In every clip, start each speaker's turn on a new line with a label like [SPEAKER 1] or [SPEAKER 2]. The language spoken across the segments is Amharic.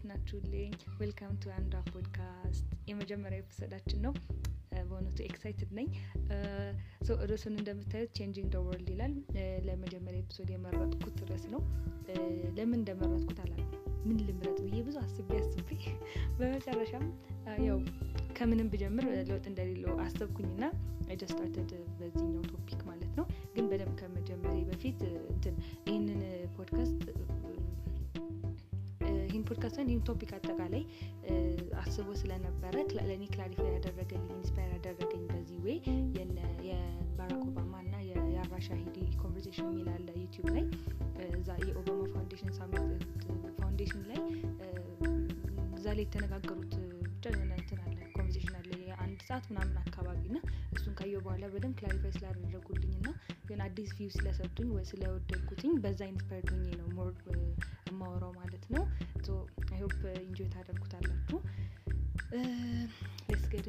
[SPEAKER 1] እንዴት ናችሁልኝ? welcome to አንዷ ፖድካስት የመጀመሪያ episode ኣችን ነው። በእውነቱ excited ነኝ። ርዕሱን እንደምታዩት changing the world ይላል። ለመጀመሪያ episode የመረጥኩት ርዕስ ነው። ለምን እንደመረጥኩት አላ ምን ልምረጥ ብዬ ብዙ አስቤ አስቤ በመጨረሻም ያው ከምንም ብጀምር ለውጥ እንደሌለው አሰብኩኝና just started በዚህኛው topic ማለት ነው። ግን በደንብ ከመጀመሬ በፊት እንትን ይህንን ፖድካስት ይህን ፖድካስት ይህን ቶፒክ አጠቃላይ አስቦ ስለነበረ ለእኔ ክላሪፋይ ያደረገልኝ ኢንስፓየር ያደረገኝ በዚህ ዌይ የባራክ ኦባማ እና የአራሻ ሂዲ ኮንቨርሴሽን የሚል አለ ላይ። እዛ የኦባማ ፋውንዴሽን ሳሚት ፋውንዴሽን ላይ እዛ ላይ የተነጋገሩት ሰዓት ምናምን አካባቢ ና እሱን ካየው በኋላ በደንብ clarify ስላደረጉልኝ and ግን አዲስ view ስለሰጡኝ ወይ ስለወደድኩትኝ በዛ inspired ሆኜ ነው more የማወራው ማለት ነው። I hope enjoy ታደርጉታላችሁ. let's get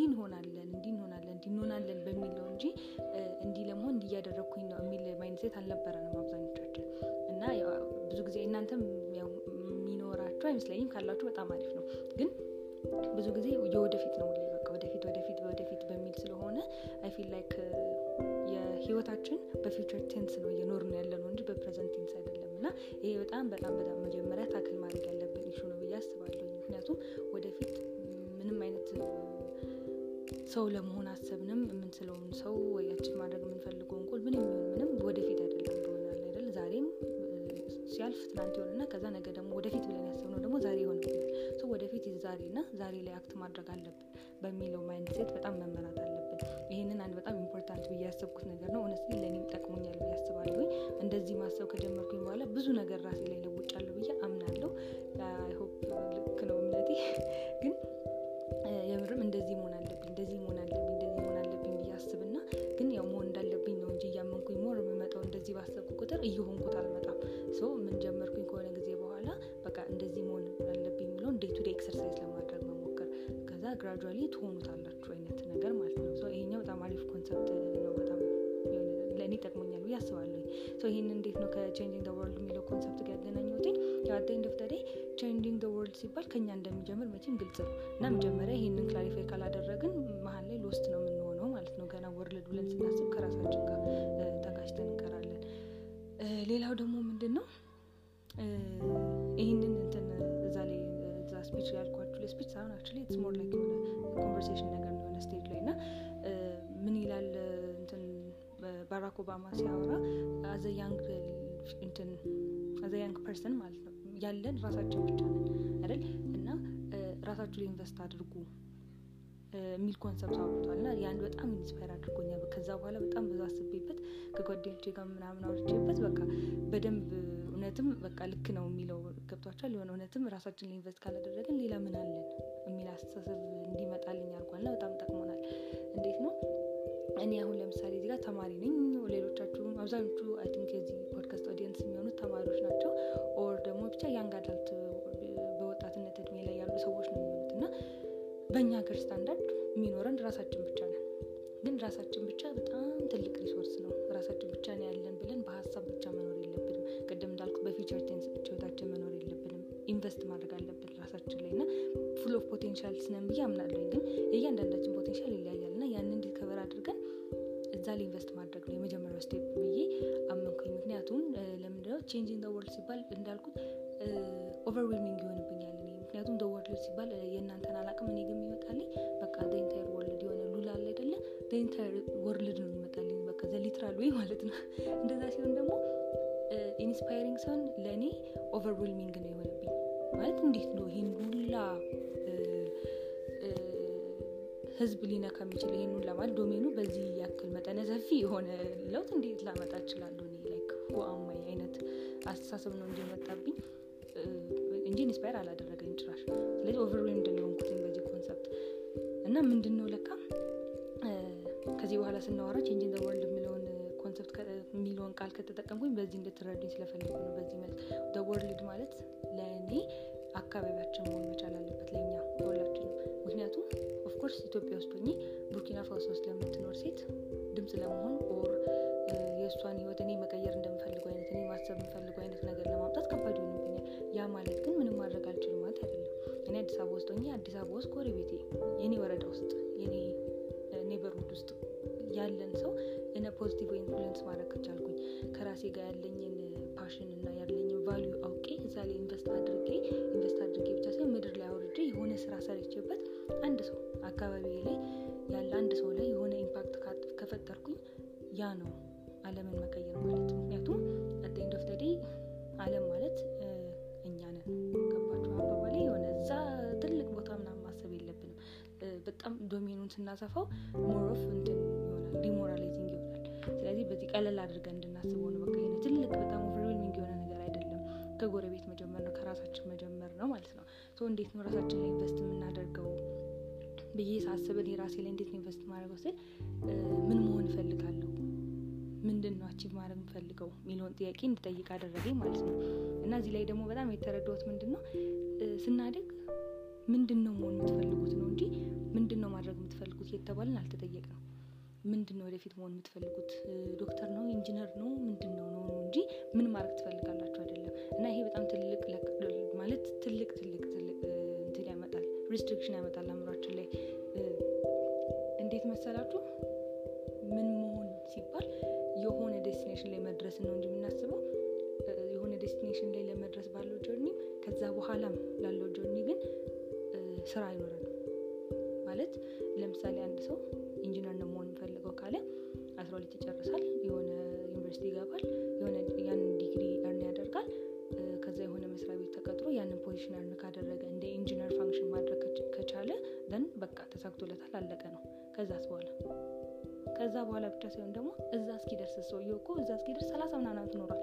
[SPEAKER 1] እንዲህ እንሆናለን እንዲህ እንሆናለን እንዲህ እንሆናለን በሚለው እንጂ እንዲህ ለመሆን እንዲህ እያደረግኩኝ ነው የሚል mindset አልነበረንም አብዛኞቻችን። እና ብዙ ጊዜ እናንተም የሚኖራችሁ አይመስለኝም ካላችሁ በጣም አሪፍ ነው። ግን ብዙ ጊዜ የወደፊት ነው ሁሌ በቃ ወደፊት ወደፊት ወደፊት በሚል ስለሆነ I feel like የህይወታችን በ future tense ነው እየኖርን ያለነው እንጂ በ present tense አይደለም። እና ይሄ በጣም በጣም በጣም መጀመሪያ tackle ማድረግ ያለብን issue ነው ብዬ አስባለሁ ምክንያቱም ወደፊት ምንም አይነት ሰው ለመሆን አሰብንም። የምንስለውን ሰው ወይ አቻችን ማድረግ የምንፈልገውን ጎል ምንም ይሁን ምንም ወደፊት አይደለም እንደሆናል አይደል? ዛሬም ሲያልፍ ትናንት ይሆንና ከዛ ነገ ደግሞ ወደፊት ብለን ያሰብነው ደግሞ ዛሬ ይሆንብናል። ወደፊት ዛሬ ና ዛሬ ላይ act ማድረግ አለብን በሚለው mind በጣም መመራት አለብን። ይህንን አንድ በጣም important ብዬ ያሰብኩት ነገር ነው። እውነት ለእኔም ጠቅሞኛል ብዬ አስባለሁ እንደዚህ ማሰብ ከጀመርኩኝ በኋላ ብዙ ነገር ራሴ ላይ ለውጫለሁ ብዬ ከኛ እንደሚጀምር መቼም ግልጽ ነው። እና መጀመሪያ ይህንን clarify ካላደረግን መሀል ላይ lost ነው የምንሆነው ማለት ነው። ገና world ብለን ስናስብ ከራሳችን ጋር ተጋጭተን እንቀራለን። ሌላው ደግሞ ምንድን ነው ይህንን እንትን እዛ ላይ እዛ speech ያልኳችሁ ለ speech ሳይሆን actually it's more like የሆነ conversation ነገር የሆነ stage ላይ እና ምን ይላል እንትን ባራክ ኦባማ ሲያወራ as a young እንትን as a young person ማለት ነው ያለን ራሳችን ብቻ ነን አይደል? እና ራሳችሁ invest አድርጉ የሚል concept አውርቷል እና ያን በጣም inspire አድርጎኛል። ከዛ በኋላ በጣም ብዙ አስቤበት ከጓደኞቼ ጋር ምናምን አውርቼበት በቃ በደንብ እውነትም በቃ ልክ ነው የሚለው ገብቷቸዋል የሆነ እውነትም ራሳችን ላይ invest ካላደረግን ሌላ ምን አለን የሚል አስተሳሰብ እንዲመጣልኝ አድርጓል። ና በጣም ጠቅሞናል። እንዴት ነው? እኔ አሁን ለምሳሌ እዚህ ጋር ተማሪ ነኝ። ሌሎቻችሁም አብዛኞቹ I think የዚህ podcast audience የሚሆኑት ተማሪዎች ናቸው ሰዎች ነው የሚሆኑት። እና በእኛ ሀገር ስታንዳርድ የሚኖረን ራሳችን ብቻ ነን። ግን ራሳችን ብቻ በጣም ትልቅ resource ነው። ራሳችን ብቻ ነው ያለን ብለን በሀሳብ ብቻ መኖር የለብንም። ቅድም እንዳልኩት በ future tense ህይወታችን መኖር የለብንም። invest ማድረግ አለብን ራሳችን ላይ እና full of potential ነን ብዬ አምናለኝ ግን የእያንዳንዳችን potential ይለያያል እና ያንን discover አድርገን እዛ ላይ invest ማድረግ ነው የመጀመሪያው step ብዬ አመንኩኝ። ምክንያቱም ለምንድነው changing world ሲባል እንዳልኩት overwhelming world ሲባል የእናንተን አላቅም። እኔ ግን የሚመጣልኝ በቃ entire world የሆነ ሉላ አለ አይደለ? entire world ነው የሚመጣልኝ በቃ the literal way ማለት ነው። እንደዛ ሲሆን ደግሞ inspiring ሳይሆን ለእኔ overwhelming ነው የሆነብኝ። ማለት እንዴት ነው ይህን ሁላ ህዝብ ሊነካ የሚችል ይህን ሁላ ማለት domain ኡ በዚህ ያክል መጠነ ሰፊ የሆነ ለውጥ እንዴት ላመጣ እችላለሁ? እኔ like how ማለት አይነት አስተሳሰብ ነው እንጂ የመጣብኝ እንጂ inspire አላደረገኝ ጭራሽ ስለዚህ overwhelmed ነው የሆንኩትኝ በዚህ concept እና ምንድን ነው ለካ ከዚህ በኋላ ስናወራ changing world የሚለውን concept የሚለውን ቃል ከተጠቀምኩኝ በዚህ እንድትረዱኝ ስለፈለጉ ነው በዚህ መልክ። world ማለት ለእኔ አካባቢያችን መሆን መቻል አለበት ለእኛ ሁላችንም። ምክንያቱም of course ኢትዮጵያ ውስጥ ሆኜ ቡርኪና ፋሶ ውስጥ ለምትኖር ሴት ድምፅ ለመሆን or የእሷን ህይወት እኔ መቀየር እንደምፈልጉ አይነት እኔ ማሰብ የምፈልጉ አይነት ነገር ስናሰፋው more of እንትን ይሆናል demoralizing ይሆናል። ስለዚህ በዚህ ቀለል አድርገን እንድናስበው ነው በቃ ይሄ ትልቅ በጣም overwhelming የሆነ ነገር አይደለም። ከጎረቤት መጀመር ነው ከራሳችን መጀመር ነው ማለት ነው። so እንዴት ነው ራሳችን ላይ invest የምናደርገው ብዬ ሳስብ እኔ ራሴ ላይ እንዴት ነው invest ማድረገው ስል ምን መሆን እፈልጋለሁ? ምንድን ነው achieve ማድረግ የምፈልገው? የሚለውን ጥያቄ እንድጠይቅ አደረገኝ ማለት ነው። እና እዚህ ላይ ደግሞ በጣም የተረዳሁት ምንድን ነው ስናደግ ምንድን ነው መሆን የምትፈልጉት ነው እንጂ ምንድን ነው ማድረግ የምትፈልጉት የተባልን አልተጠየቅም ምንድን ነው ወደፊት መሆን የምትፈልጉት? ዶክተር ነው? ኢንጂነር ነው? ምንድን ነው ነው እንጂ ምን ማድረግ ትፈልጋላችሁ አይደለም። እና ይሄ በጣም ትልቅ ማለት ትልቅ ትልቅ ትልቅ እንትን ያመጣል restriction ያመጣል አእምሯችን ላይ። እንዴት መሰላችሁ? ምን መሆን ሲባል የሆነ destination ላይ መድረስ ነው እንጂ የምናስበው። የሆነ destination ላይ ለመድረስ ባለው journey ከዛ በኋላም ላለው journey ግን ስራ አይኖረንም። ማለት ለምሳሌ አንድ ሰው ኢንጂነር ነው መሆን የሚፈልገው ካለ አስራ ሁለት ይጨርሳል የሆነ ዩኒቨርሲቲ ይገባል የሆነ ያንን ዲግሪ earn ያደርጋል ከዛ የሆነ መስሪያ ቤት ተቀጥሮ ያንን position earn ካደረገ እንደ engineer function ማድረግ ከቻለ then በቃ ተሳክቶለታል አለቀ ነው። ከዛስ በኋላ? ከዛ በኋላ ብቻ ሳይሆን ደግሞ እዛ እስኪደርስ ሰውየው እኮ እዛ እስኪደርስ ሰላሳ ምናምን አመት ኖሯል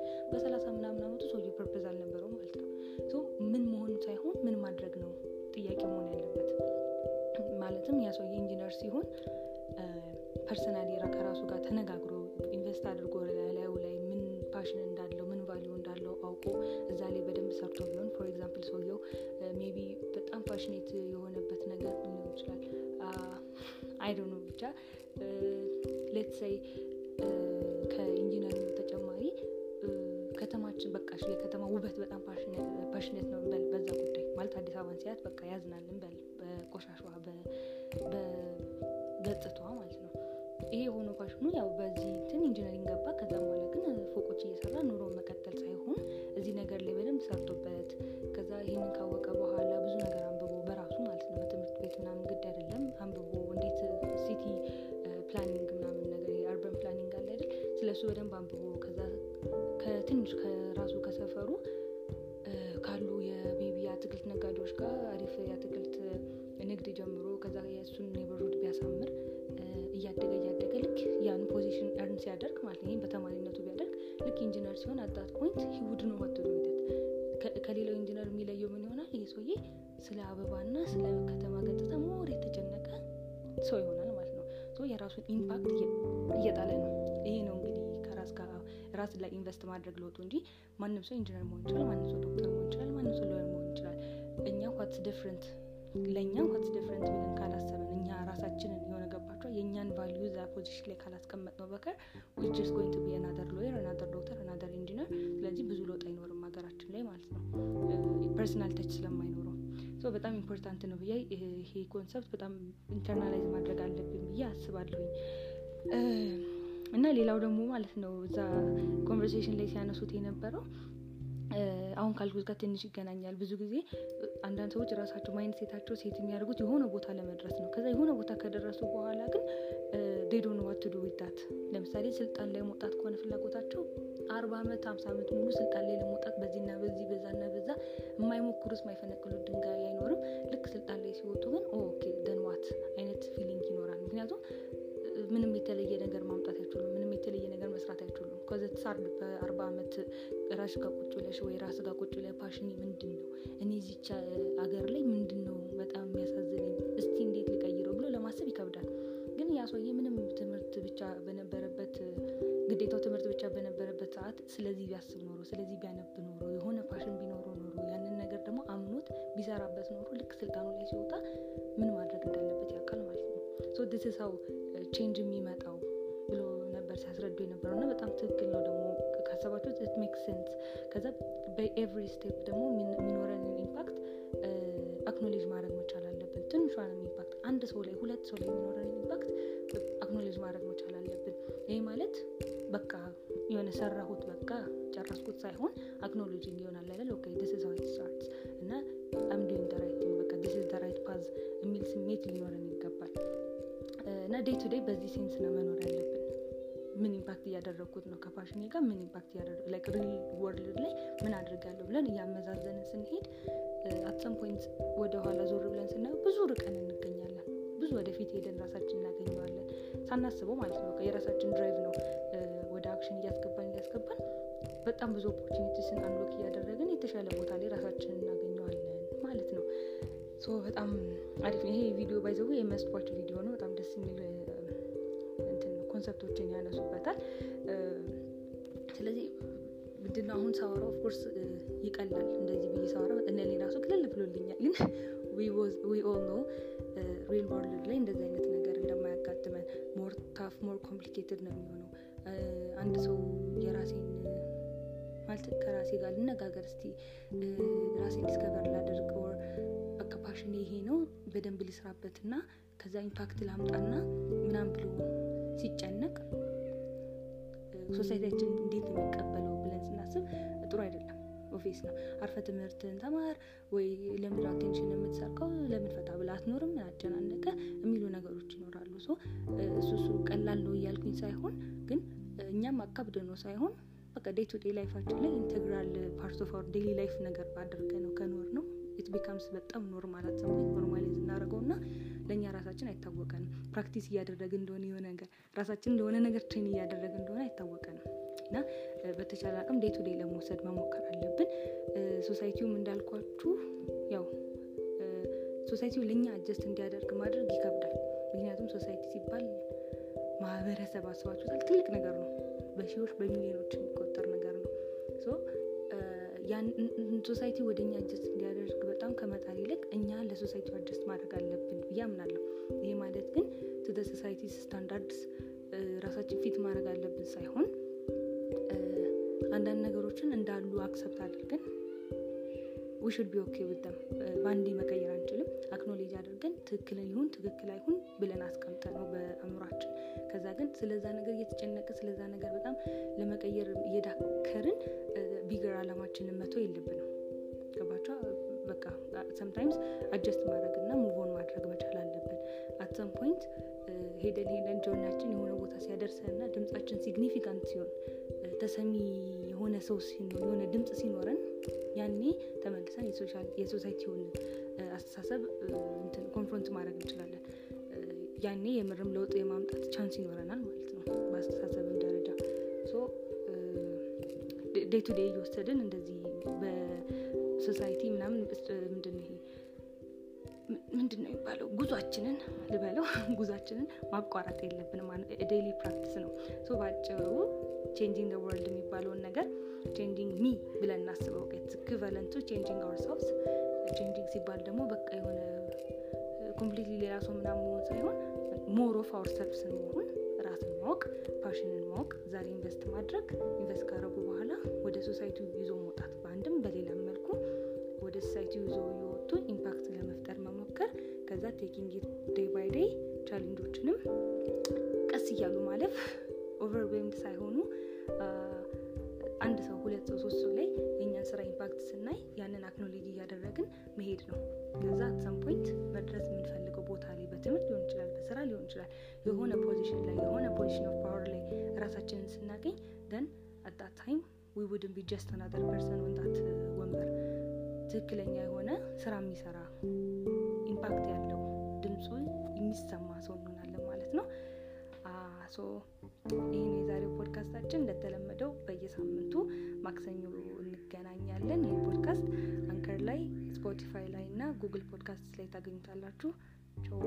[SPEAKER 1] ሲያያት በቃ ያዝናል እንበል በቆሻሻዋ በገጽቷ ማለት ነው። ይሄ የሆነ passion ኑ ያው በዚህ እንትን engineering ገባ። ከዛም በኋላ ግን ፎቆች እየሰራ ኑሮ መቀጠል ሳይሆን እዚህ ነገር ላይ በደንብ ሰርቶበት ከዛ ይህንን ካወቀ በኋላ ብዙ ነገር አንብቦ በራሱ ማለት ነው በትምህርት ቤት ምናምን ግድ አይደለም አንብቦ እንዴት city planning ምናምን ነገር የ urban planning አለ አይደል? ስለሱ በደንብ አንብቦ ሲያደርግ ማለት ነው። በተማሪነቱ ቢያደርግ ልክ ኢንጂነር ሲሆን at that point ሂውድ ነው ሂደት ከሌላው ኢንጂነር የሚለየው ምን ይሆናል? ይህ ሰውዬ ስለ አበባና ስለ ከተማ ገጽታ more የተጨነቀ ሰው ይሆናል ማለት ነው። የራሱን impact እየጣለ ነው። ይሄ ነው እንግዲህ ከራስ ጋር ራስ ላይ invest ማድረግ ለውጡ እንጂ ማንም ሰው ኢንጂነር መሆን ይችላል ማንም ሰው ዶክተር መሆን ይችላል ማንም ሰው lawyer መሆን ይችላል። እኛ what's different ለእኛ what's different ብለን ካላሰበን እኛ ራሳችንን የእኛን value እዛ position ላይ ካላስቀመጥነው በቀር we're just going to be another lawyer another doctor another engineer ስለዚህ ብዙ ለውጥ አይኖርም ሀገራችን ላይ ማለት ነው። personal touch ስለማይኖረው። so በጣም important ነው ብዬ ይሄ concept በጣም internalize ማድረግ አለብን ብዬ አስባለሁኝ። እና ሌላው ደግሞ ማለት ነው እዛ conversation ላይ ሲያነሱት የነበረው አሁን ካልኩት ጋር ትንሽ ይገናኛል። ብዙ ጊዜ አንዳንድ ሰዎች ራሳቸው mindset ኣቸው set የሚያደርጉት የሆነ ቦታ ለመድረስ ነው። ከዛ የሆነ ቦታ ከደረሱ በኋላ ግን ዴዶን ዋትዱ ዊዳት ለምሳሌ ስልጣን ላይ መውጣት ከሆነ ፍላጎታቸው አርባ ዓመት ሀምሳ ዓመት ሙሉ ስልጣን ላይ ለመውጣት በዚህና በዚህ በዛና በዛ የማይሞክሩት የማይፈነቅሉት ድንጋይ አይኖርም። ልክ ስልጣን ላይ ሲወጡ ግን ኦኬ ደንዋት አይነት ፊሊንግ ይኖራል። ምክንያቱም ምንም የተለየ ነገር ማምጣት አይችሉም። ምንም የተለየ ነገር መስራት አይችሉም ከዘት ሳር በአርባ ዓመት ራሽ ጋር ቁጭ ብለሽ ወይ ራስ ጋር ቁጭ ብለ ፓሽኒ ምንድን ነው እኔ ዚቻ አገር ላይ ምንድን ነው በጣም የሚያሳዝነኝ? እስቲ እንዴት ልቀይረው ብሎ ለማሰብ ይከብዳል። ግን ያ ምንም ትምህርት ብቻ በነበረበት ግዴታው ትምህርት ብቻ በነበረበት ሰዓት ስለዚህ ቢያስብ ኖሮ ስለዚህ ቢያነብ ኖሮ የሆነ passion ቢኖረው ኖሮ ያንን ነገር ደግሞ አምኖት ቢሰራበት ኖሮ ልክ ስልጣኑ ላይ ሲወጣ ምን ማድረግ እንዳለበት ያውቃል ማለት ነው። ሰው change የሚመጣው ብሎ ሲያስረዱ የነበረው እና በጣም ትክክል ነው ደግሞ ካሰባቸው it make sense ከዛ በ every step ደግሞ የሚኖረንን impact acknowledge ማድረግ መቻል አለብን። ትንሿንም impact አንድ ሰው ላይ ሁለት ሰው ላይ የሚኖረን impact acknowledge ማድረግ መቻል አለብን። ይህ ማለት በቃ የሆነ ሰራሁት በቃ ጨረስኩት ሳይሆን acknowledging ይሆናል አይደል? okay this is starts እና I'm thinking በቃ this is right path የሚል ስሜት ሊኖረን ይገባል። እና day to day በዚህ sense ነው መኖር ያለብን ምን impact እያደረግኩት ነው? ከ passionኔ ጋር ምን impact እያደረግ real world ላይ ምን አድርጋለሁ ብለን እያመዛዘንን ስንሄድ at some point ወደ ኋላ ዞር ብለን ስናየው ብዙ ርቀን እንገኛለን። ብዙ ወደፊት ሄደን ራሳችን እናገኘዋለን። ሳናስበው ማለት ነው የራሳችን drive ነው። ወደ action እያስገባን እያስገባን በጣም ብዙ opportunitiesን unlock እያደረግን የተሻለ ቦታ ላይ ራሳችን እናገኘዋለን ማለት ነው። so በጣም አሪፍ ይሄ ቪዲዮ ባይዘው የሚያስቷቸው ቪዲዮ ነው። በጣም ደስ የሚል conceptኦችን ያነሱበታል ስለዚህ ምንድነው አሁን ሳወራ of course ይቀላል እንደዚህ ብዬ ሳወራ እነሌ ራሱ ክልል ብሎልኛል። ግን we all know real world ላይ እንደዚህ አይነት ነገር እንደማያጋጥመን more tough more complicated ነው የሚሆነው። አንድ ሰው የራሴን ማለት ከራሴ ጋር ልነጋገር እስቲ ራሴን discover ላደርግ ወር በቃ ይሄ ነው በደንብ ልስራበት ና ከዛ impact ላምጣና ምናም ብሎ ሲጨነቅ societyያችን እንዴት የሚቀበለው ብለን ስናስብ ጥሩ አይደለም። ኦፌስ ነው። አርፈ ትምህርትን ተማር ወይ ለምን attention የምትሰርቀው? ለምን ፈታ ብላ አትኖርም? አጨናነቀ? የሚሉ ነገሮች ይኖራሉ። እሱ እሱ ቀላል ነው እያልኩኝ ሳይሆን ግን እኛም አካብደ ነው ሳይሆን በቃ day to day lifeኣችን ላይ integral part of our daily life ነገር አድርገ ነው ከኖር ነው it becomes በጣም normal አትሰማኝ ለእኛ ራሳችን አይታወቀንም። practice እያደረግ እንደሆነ የሆነ ነገር ራሳችን እንደሆነ ነገር train እያደረግ እንደሆነ አይታወቀንም። እና በተቻለ አቅም day to day ለመውሰድ መሞከር አለብን። societyውም እንዳልኳችሁ ያው societyው ለእኛ adjust እንዲያደርግ ማድረግ ይከብዳል። ምክንያቱም society ሲባል ማህበረሰብ አስባችሁታል። ትልቅ ነገር ነው። በሺዎች በሚሊዮኖች የሚቆጠር ነገር ነው። society ወደ እኛ adjust እንዲያደርግ በጣም ከመጣር ይልቅ እኛ ለ society adjust ማድረግ አለብን ብዬ አምናለሁ። ይህ ማለት ግን to the society standards ራሳችን fit ማድረግ አለብን ሳይሆን አንዳንድ ነገሮችን እንዳሉ accept አድርገን we should be okay with them በአንዴ መቀየር አንችልም። acknowledge አድርገን ትክክል ይሁን ትክክል አይሁን ብለን አስቀምጠ ነው በአእምሯችን ከዛ ግን ስለዛ ነገር እየተጨነቀ ስለዛ ነገር በጣም ለመቀየር እየዳከርን ቢገር አላማችንን መቶ የለብንም። ገባቸ በቃ sometimes adjust ማድረግ እና move on ማድረግ መቻል አለብን። at some point ሄደን ሄደን journeyያችን የሆነ ቦታ ሲያደርሰን እና ድምጻችን significant ሲሆን ተሰሚ የሆነ ሰው የሆነ ድምፅ ሲኖረን ያኔ ተመልሰን የ societyውን አስተሳሰብ confront ማድረግ እንችላለን። ያኔ የምርም ለውጥ የማምጣት chance ይኖረናል ማለት ነው በአስተሳሰብም ደረጃ። day to day እየወሰድን እንደዚህ በ society ምናምን ምንድን ነው የሚባለው? ጉዟችንን ልበለው ጉዟችንን ማቋረጥ የለብንም daily practice ነው። so በአጭሩ changing world የሚባለውን ነገር changing me ብለን እናስበው። equivalentኡ changing ourselves changing ሲባል ደግሞ በቃ የሆነ completely ሌላ ሰው ምናምን መሆን ሳይሆን more of ourselvesን መሆን ራስን ማወቅ passionን ማወቅ ዛሬ invest ማድረግ invest ካረጉ በኋላ ወደ society ይዞ መውጣት በአንድም በሌላም መልኩ ወደ society ይዞ ከዛ taking day by day challengeኦችንም ቀስ እያሉ ማለፍ overwhelmed ሳይሆኑ አንድ ሰው ሁለት ሰው ሶስት ሰው ላይ የእኛን ስራ impact ስናይ ያንን acknowledge እያደረግን መሄድ ነው። ከዛ some point መድረስ የምንፈልገው ቦታ ላይ በትምህርት ሊሆን ይችላል በስራ ሊሆን ይችላል የሆነ position ላይ የሆነ position of power ላይ ራሳችንን ስናገኝ then at that time we wouldn't be just another person ወንጣት ወንበር ትክክለኛ የሆነ ስራ የሚሰራ impact ያለው ድምፁ የሚሰማ ሰው እንሆናለን ማለት ነው። so ይህ ነው የዛሬው podcastኣችን እንደተለመደው በየሳምንቱ ማክሰኞ እንገናኛለን። ይህ podcast Anchor ላይ Spotify ላይ እና Google Podcast ላይ ታገኙታላችሁ። ቸው